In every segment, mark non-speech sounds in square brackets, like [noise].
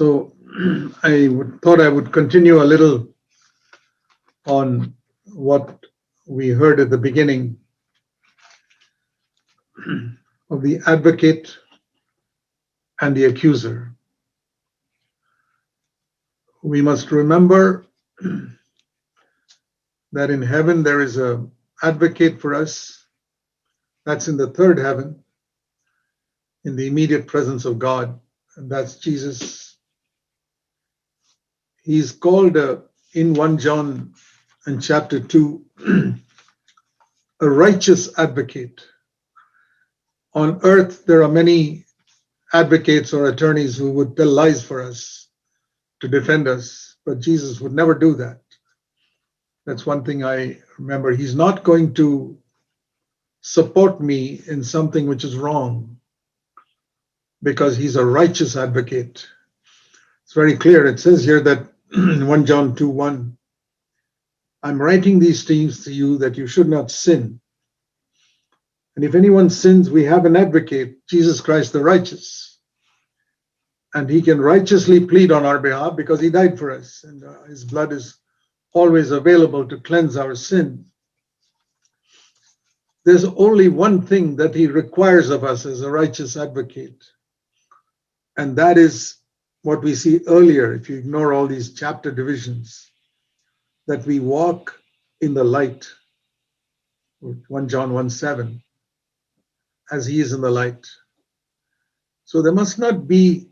So [clears throat] I would, thought I would continue a little on what we heard at the beginning [clears throat] of the advocate and the accuser. We must remember [clears throat] that in heaven there is a advocate for us that's in the third heaven in the immediate presence of God and that's Jesus he's called uh, in 1 John in chapter 2 [clears throat] a righteous advocate on earth there are many advocates or attorneys who would tell lies for us to defend us but Jesus would never do that that's one thing I remember. He's not going to support me in something which is wrong because he's a righteous advocate. It's very clear. It says here that [clears throat] 1 John 2 1, I'm writing these things to you that you should not sin. And if anyone sins, we have an advocate, Jesus Christ the righteous. And he can righteously plead on our behalf because he died for us, and uh, his blood is always available to cleanse our sin. There's only one thing that he requires of us as a righteous advocate, and that is what we see earlier, if you ignore all these chapter divisions, that we walk in the light. 1 John 1 7, as he is in the light. So there must not be,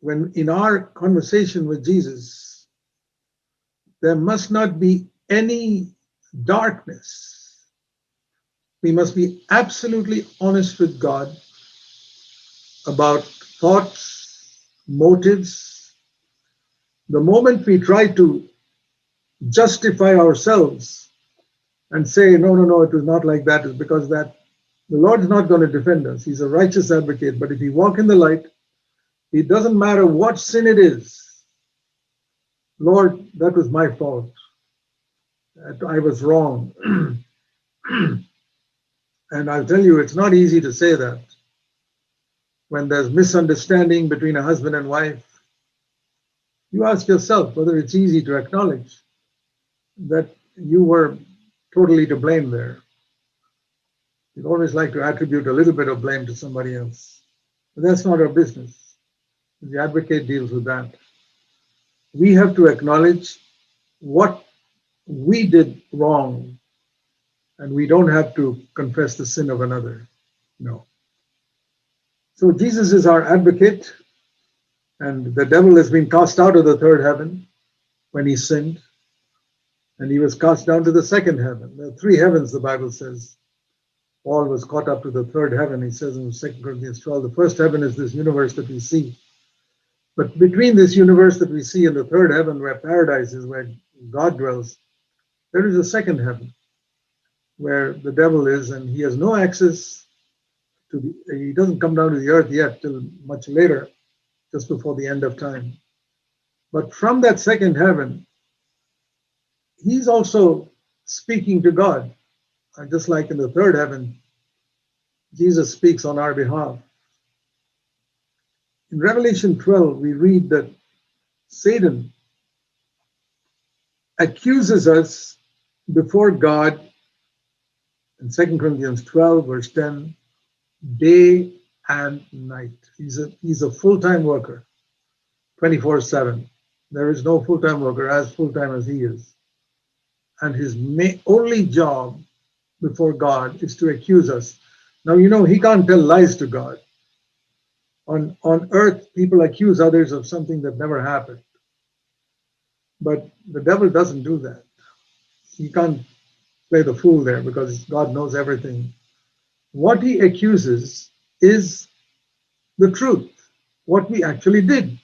when in our conversation with Jesus, there must not be any darkness. We must be absolutely honest with God about thoughts, motives. The moment we try to justify ourselves and say, no, no, no, it was not like that, is because that the Lord's not going to defend us. He's a righteous advocate. But if we walk in the light, it doesn't matter what sin it is, Lord, that was my fault. I was wrong. [clears throat] and I'll tell you, it's not easy to say that. When there's misunderstanding between a husband and wife, you ask yourself whether it's easy to acknowledge that you were totally to blame there. You'd always like to attribute a little bit of blame to somebody else. But that's not our business. The advocate deals with that we have to acknowledge what we did wrong and we don't have to confess the sin of another. No. So Jesus is our advocate, and the devil has been cast out of the third heaven when he sinned, and he was cast down to the second heaven. There are three heavens, the Bible says. Paul was caught up to the third heaven, he says in 2 Corinthians 12. The first heaven is this universe that we see. But between this universe that we see and the third heaven, where paradise is, where God dwells, there is a second heaven where the devil is, and he has no access to the, he doesn't come down to the earth yet till much later, just before the end of time. But from that second heaven, he's also speaking to God. and just like in the third heaven, Jesus speaks on our behalf. In Revelation 12, we read that Satan accuses us before God in 2 Corinthians 12, verse 10, day and night. He's a, he's a full time worker, 24 7. There is no full time worker as full time as he is. And his only job before God is to accuse us. Now, you know, he can't tell lies to God on, on earth, people accuse others of something that never happened. But the devil doesn't do that. He can't play the fool there because God knows everything. What he accuses is the truth, what we actually did,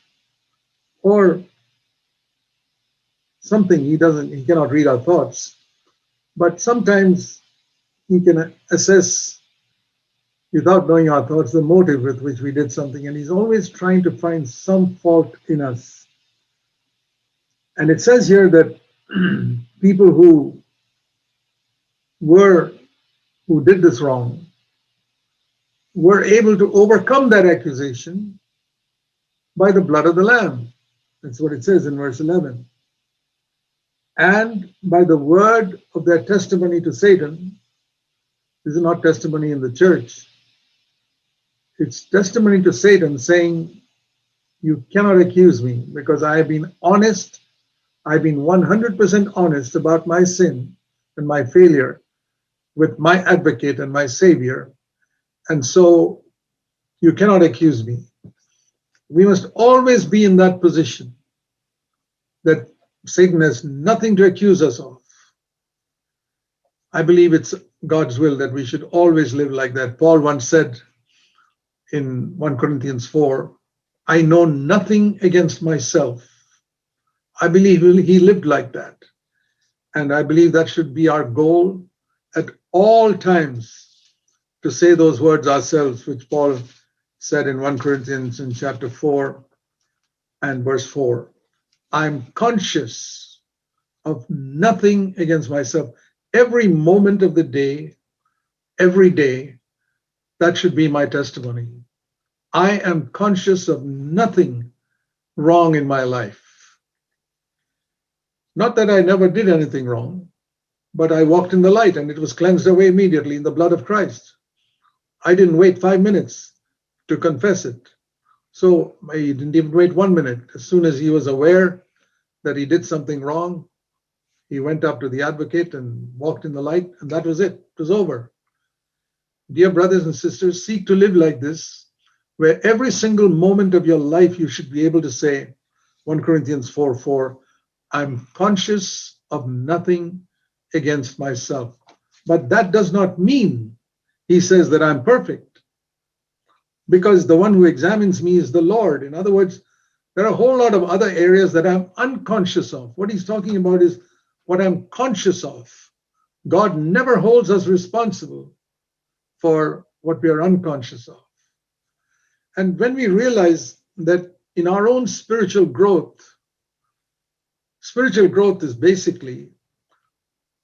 or something he doesn't, he cannot read our thoughts. But sometimes he can assess without knowing our thoughts, the motive with which we did something. And he's always trying to find some fault in us. And it says here that [clears throat] people who were, who did this wrong, were able to overcome that accusation by the blood of the Lamb. That's what it says in verse 11. And by the word of their testimony to Satan. This is not testimony in the church. It's testimony to Satan saying, You cannot accuse me because I have been honest. I've been 100% honest about my sin and my failure with my advocate and my savior. And so you cannot accuse me. We must always be in that position that Satan has nothing to accuse us of. I believe it's God's will that we should always live like that. Paul once said in 1 Corinthians 4 I know nothing against myself. I believe he lived like that. And I believe that should be our goal at all times to say those words ourselves, which Paul said in 1 Corinthians in chapter 4 and verse 4. I'm conscious of nothing against myself. Every moment of the day, every day, that should be my testimony. I am conscious of nothing wrong in my life. Not that I never did anything wrong, but I walked in the light and it was cleansed away immediately in the blood of Christ. I didn't wait five minutes to confess it. So he didn't even wait one minute. As soon as he was aware that he did something wrong, he went up to the advocate and walked in the light, and that was it. It was over. Dear brothers and sisters, seek to live like this, where every single moment of your life you should be able to say, 1 Corinthians 4 4, I'm conscious of nothing against myself. But that does not mean he says that I'm perfect, because the one who examines me is the Lord. In other words, there are a whole lot of other areas that I'm unconscious of. What he's talking about is what I'm conscious of. God never holds us responsible for what we are unconscious of. And when we realize that in our own spiritual growth, spiritual growth is basically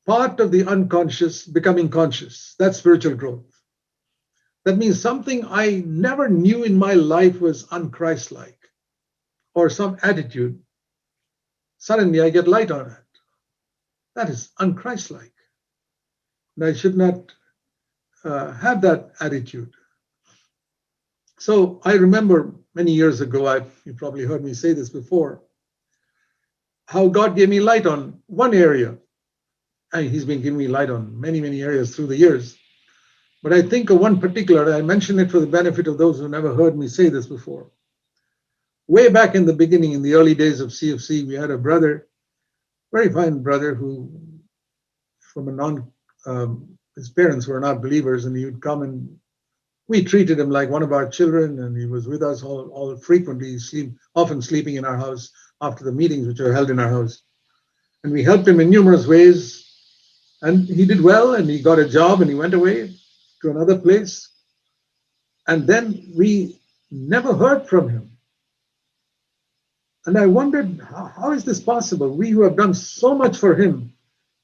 part of the unconscious becoming conscious. That's spiritual growth. That means something I never knew in my life was unchristlike or some attitude. Suddenly I get light on it. That is unchristlike. And I should not uh, have that attitude. So I remember many years ago, I you probably heard me say this before, how God gave me light on one area and he's been giving me light on many, many areas through the years. But I think of one particular, I mention it for the benefit of those who never heard me say this before. Way back in the beginning, in the early days of CFC, we had a brother, very fine brother, who, from a non, um, his parents were not believers, and he would come and we treated him like one of our children, and he was with us all, all frequently, sleep, often sleeping in our house after the meetings which were held in our house. And we helped him in numerous ways and he did well and he got a job and he went away to another place. And then we never heard from him. And I wondered, how, how is this possible? We who have done so much for him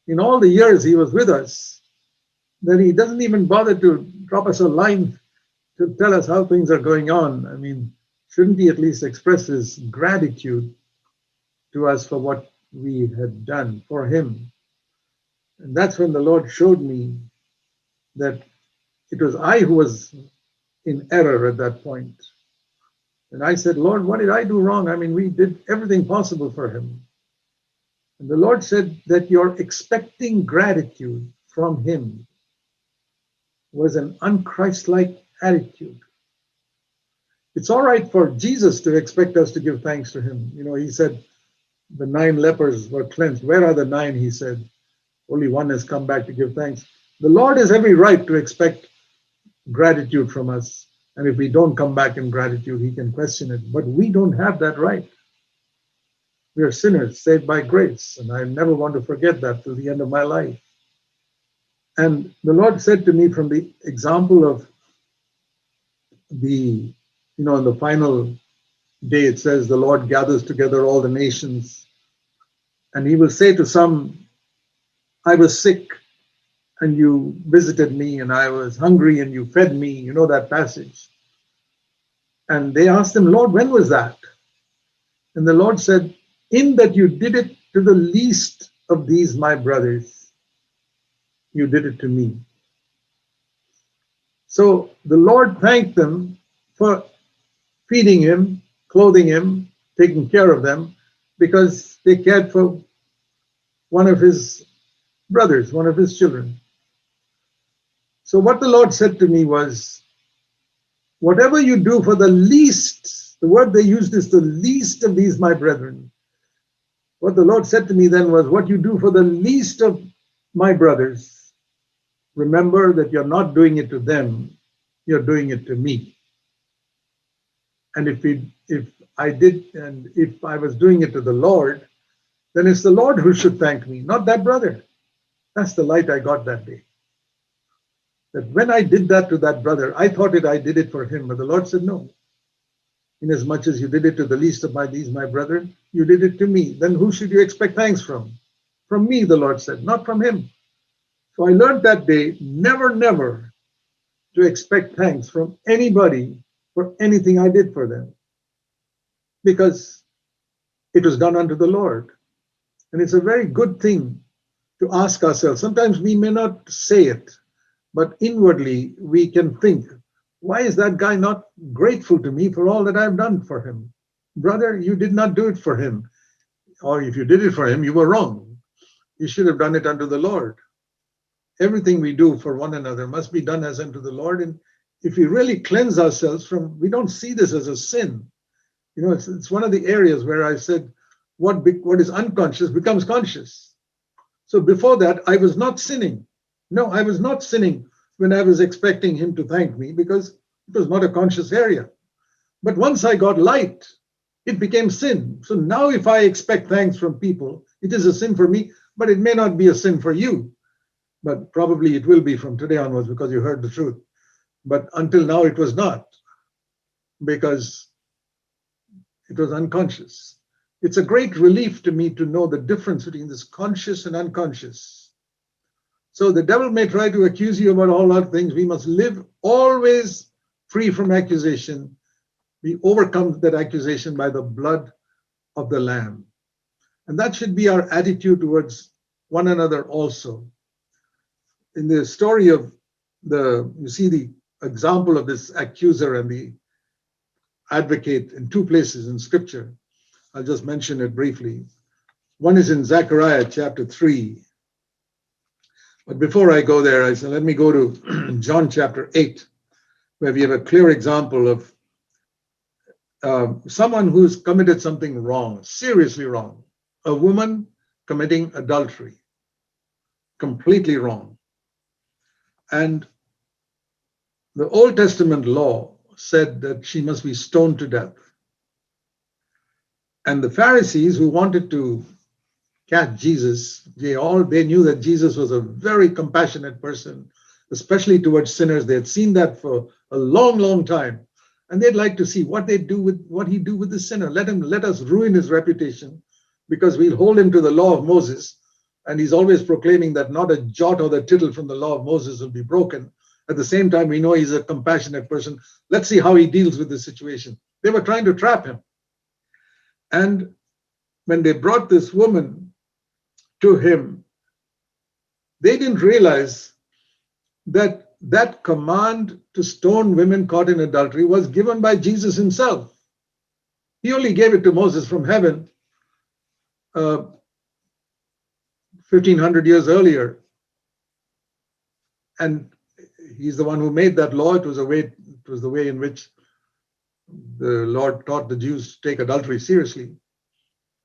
in all the years he was with us, that he doesn't even bother to drop us a line to tell us how things are going on. I mean, shouldn't he at least express his gratitude to us for what we had done for him? And that's when the Lord showed me that it was I who was in error at that point. And I said, Lord, what did I do wrong? I mean, we did everything possible for him. And the Lord said that your expecting gratitude from him was an unchristlike attitude. It's all right for Jesus to expect us to give thanks to him. You know, he said the nine lepers were cleansed. Where are the nine? He said. Only one has come back to give thanks. The Lord has every right to expect gratitude from us. And if we don't come back in gratitude, he can question it. But we don't have that right. We are sinners saved by grace. And I never want to forget that till the end of my life. And the Lord said to me from the example of the, you know, in the final day, it says the Lord gathers together all the nations. And he will say to some, I was sick and you visited me, and I was hungry and you fed me. You know that passage. And they asked him, Lord, when was that? And the Lord said, In that you did it to the least of these my brothers, you did it to me. So the Lord thanked them for feeding him, clothing him, taking care of them, because they cared for one of his brothers, one of his children. So, what the Lord said to me was, Whatever you do for the least, the word they used is the least of these, my brethren. What the Lord said to me then was, What you do for the least of my brothers, remember that you're not doing it to them, you're doing it to me. And if if I did, and if I was doing it to the Lord, then it's the Lord who should thank me, not that brother. That's the light I got that day. That when I did that to that brother, I thought it I did it for him, but the Lord said, No. Inasmuch as you did it to the least of my these, my brethren, you did it to me. Then who should you expect thanks from? From me, the Lord said, not from him. So I learned that day never, never to expect thanks from anybody for anything I did for them. Because it was done unto the Lord. And it's a very good thing to ask ourselves. Sometimes we may not say it, but inwardly we can think, why is that guy not grateful to me for all that I've done for him? Brother, you did not do it for him. Or if you did it for him, you were wrong. You should have done it unto the Lord. Everything we do for one another must be done as unto the Lord. And if we really cleanse ourselves from, we don't see this as a sin. You know, it's, it's one of the areas where I said, what, be, what is unconscious becomes conscious. So before that, I was not sinning. No, I was not sinning when I was expecting him to thank me because it was not a conscious area. But once I got light, it became sin. So now, if I expect thanks from people, it is a sin for me, but it may not be a sin for you. But probably it will be from today onwards because you heard the truth. But until now, it was not because it was unconscious. It's a great relief to me to know the difference between this conscious and unconscious. So the devil may try to accuse you about all other things. We must live always free from accusation. We overcome that accusation by the blood of the Lamb. And that should be our attitude towards one another also. In the story of the, you see the example of this accuser and the advocate in two places in scripture. I'll just mention it briefly. One is in Zechariah chapter 3. But before I go there, I said, let me go to [clears throat] John chapter 8, where we have a clear example of uh, someone who's committed something wrong, seriously wrong. A woman committing adultery, completely wrong. And the Old Testament law said that she must be stoned to death. And the Pharisees who wanted to catch Jesus, they all they knew that Jesus was a very compassionate person, especially towards sinners. They had seen that for a long, long time. And they'd like to see what they do with what he do with the sinner. Let him let us ruin his reputation because we'll hold him to the law of Moses. And he's always proclaiming that not a jot or the tittle from the law of Moses will be broken. At the same time, we know he's a compassionate person. Let's see how he deals with the situation. They were trying to trap him. And when they brought this woman to him, they didn't realize that that command to stone women caught in adultery was given by Jesus himself. He only gave it to Moses from heaven uh, 1500 years earlier. And he's the one who made that law. It was a way, it was the way in which the Lord taught the Jews to take adultery seriously.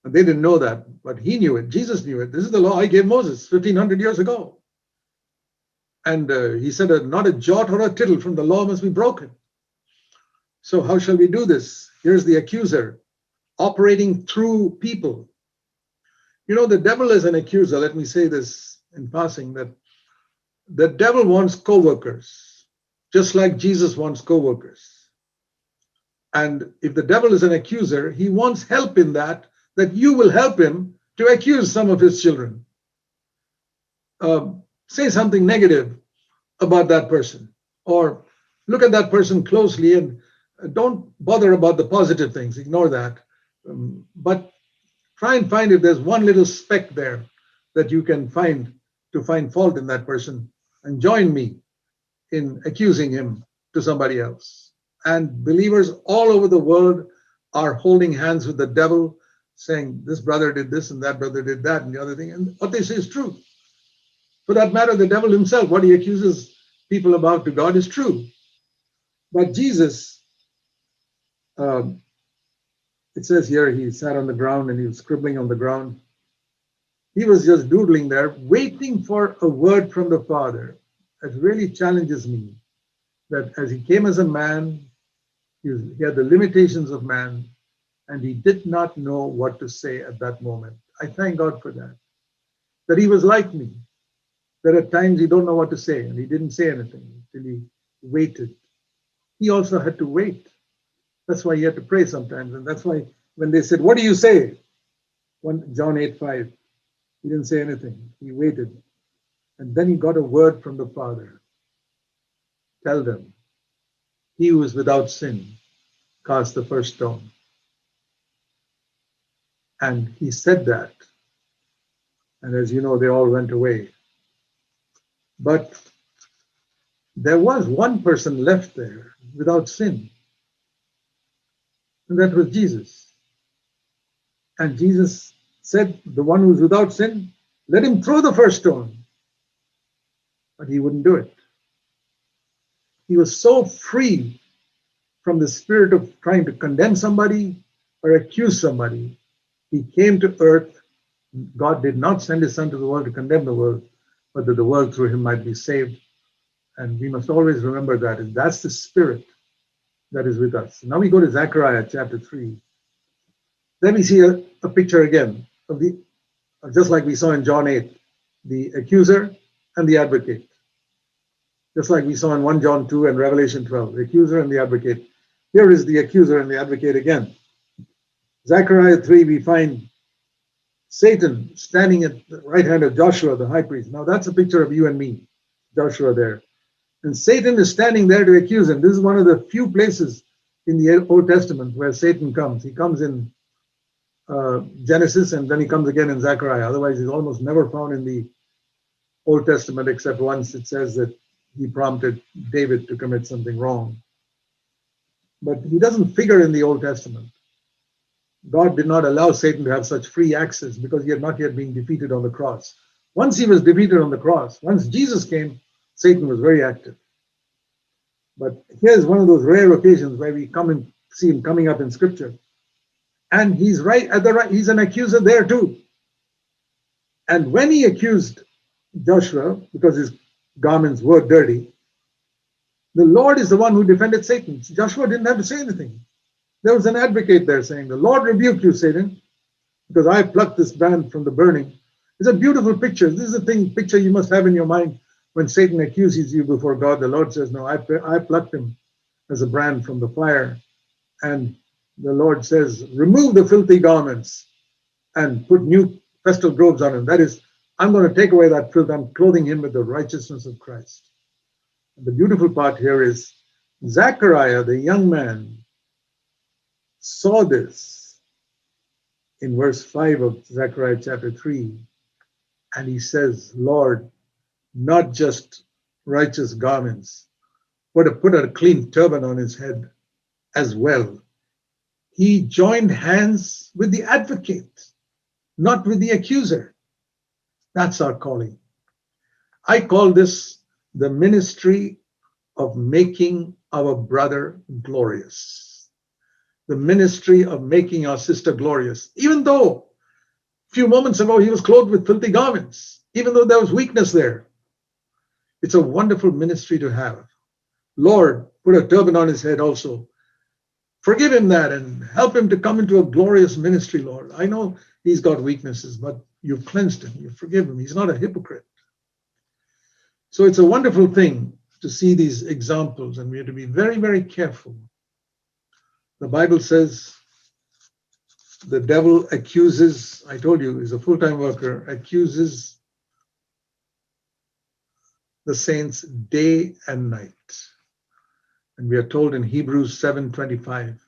And they didn't know that, but he knew it. Jesus knew it. This is the law I gave Moses 1500 years ago. And uh, he said, uh, not a jot or a tittle from the law must be broken. So, how shall we do this? Here's the accuser operating through people. You know, the devil is an accuser. Let me say this in passing that the devil wants co workers, just like Jesus wants co workers. And if the devil is an accuser, he wants help in that, that you will help him to accuse some of his children. Um, say something negative about that person, or look at that person closely and don't bother about the positive things, ignore that. Um, but try and find if there's one little speck there that you can find to find fault in that person and join me in accusing him to somebody else. And believers all over the world are holding hands with the devil, saying, This brother did this and that brother did that and the other thing. And what they say is true. For that matter, the devil himself, what he accuses people about to God is true. But Jesus, um, it says here, he sat on the ground and he was scribbling on the ground. He was just doodling there, waiting for a word from the Father. That really challenges me that as he came as a man, he, had the limitations of man, and he did not know what to say at that moment. I thank God for that. That he was like me, that at times you don't know what to say, and he didn't say anything until he waited. He also had to wait. That's why he had to pray sometimes, and that's why when they said, "What do you say?" One John eight five, he didn't say anything. He waited, and then he got a word from the Father. Tell them, he who is without sin, cast the first stone. And he said that, and as you know, they all went away. But there was one person left there without sin, and that was Jesus. And Jesus said, The one who's without sin, let him throw the first stone. But he wouldn't do it. He was so free from the spirit of trying to condemn somebody or accuse somebody. He came to earth. God did not send his son to the world to condemn the world, but that the world through him might be saved. And we must always remember that. And that's the spirit that is with us. Now we go to Zechariah chapter 3. Then we see a, a picture again of the, just like we saw in John 8, the accuser and the advocate. Just like we saw in 1 John 2 and Revelation 12, the accuser and the advocate. Here is the accuser and the advocate again. Zechariah 3, we find Satan standing at the right hand of Joshua, the high priest. Now that's a picture of you and me, Joshua there. And Satan is standing there to accuse him. This is one of the few places in the Old Testament where Satan comes. He comes in uh, Genesis and then he comes again in Zechariah. Otherwise, he's almost never found in the Old Testament except once it says that he prompted David to commit something wrong. But he doesn't figure in the Old Testament. God did not allow Satan to have such free access because he had not yet been defeated on the cross. Once he was defeated on the cross, once Jesus came, Satan was very active. But here's one of those rare occasions where we come and see him coming up in scripture. And he's right at the right, he's an accuser there too. And when he accused Joshua, because his garments were dirty, the Lord is the one who defended Satan. Joshua didn't have to say anything. There was an advocate there saying, The Lord rebuke you, Satan, because I plucked this brand from the burning. It's a beautiful picture. This is a thing picture you must have in your mind when Satan accuses you before God. The Lord says, No, I, I plucked him as a brand from the fire. And the Lord says, Remove the filthy garments and put new festal robes on him. That is, I'm going to take away that filth. I'm clothing him with the righteousness of Christ. And the beautiful part here is Zechariah, the young man, saw this in verse 5 of Zechariah chapter 3. And he says, Lord, not just righteous garments, but put a clean turban on his head as well. He joined hands with the advocate, not with the accuser. That's our calling. I call this the ministry of making our brother glorious. The ministry of making our sister glorious. Even though a few moments ago he was clothed with filthy garments, even though there was weakness there. It's a wonderful ministry to have. Lord, put a turban on his head also. Forgive him that and help him to come into a glorious ministry, Lord. I know he's got weaknesses, but You've cleansed him. You forgive him. He's not a hypocrite. So it's a wonderful thing to see these examples, and we have to be very, very careful. The Bible says the devil accuses, I told you, he's a full time worker, accuses the saints day and night. And we are told in Hebrews 7:25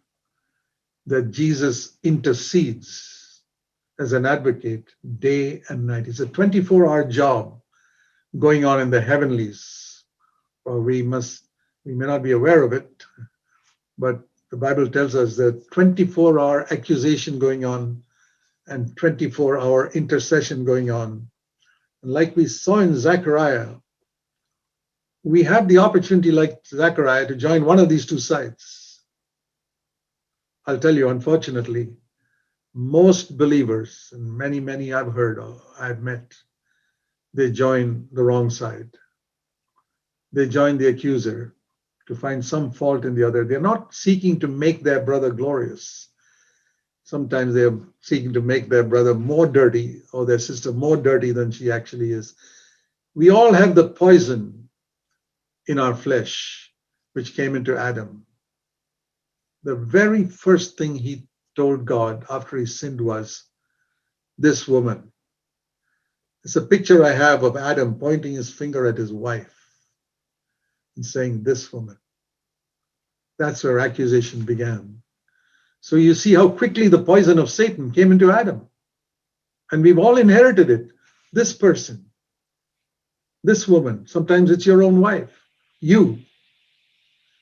that Jesus intercedes as an advocate day and night. It's a 24 hour job going on in the heavenlies. Well, we must, we may not be aware of it, but the Bible tells us that 24 hour accusation going on and 24 hour intercession going on. And like we saw in Zechariah, we have the opportunity, like Zechariah, to join one of these two sides. I'll tell you, unfortunately, most believers, and many, many I've heard of, I've met, they join the wrong side. They join the accuser to find some fault in the other. They're not seeking to make their brother glorious. Sometimes they're seeking to make their brother more dirty or their sister more dirty than she actually is. We all have the poison in our flesh, which came into Adam. The very first thing he told God after he sinned was, This woman. It's a picture I have of Adam pointing his finger at his wife and saying, This woman. That's where accusation began. So you see how quickly the poison of Satan came into Adam. And we've all inherited it. This person, this woman, sometimes it's your own wife you.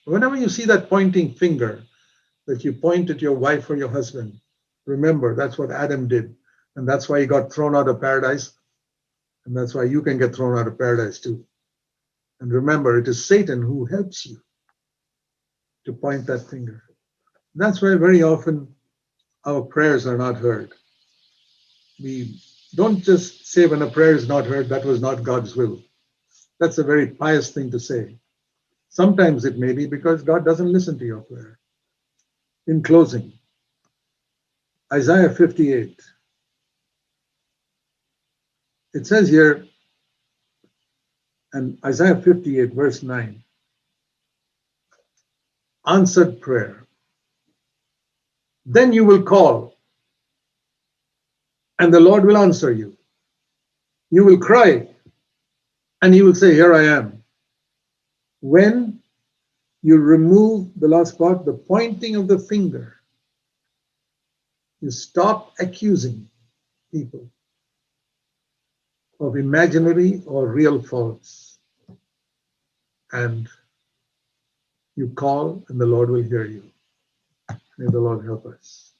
Whenever you see that pointing finger that you point at your wife or your husband, remember that's what Adam did. And that's why he got thrown out of paradise. And that's why you can get thrown out of paradise too. And remember, it is Satan who helps you to point that finger. That's why very often our prayers are not heard. We don't just say when a prayer is not heard, that was not God's will. That's a very pious thing to say. Sometimes it may be because God doesn't listen to your prayer. In closing, Isaiah 58. It says here, and Isaiah 58, verse 9, answered prayer. Then you will call, and the Lord will answer you. You will cry, and he will say, Here I am when you remove the last part, the pointing of the finger, you stop accusing people of imaginary or real faults. And you call, and the Lord will hear you. May the Lord help us.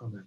Amen.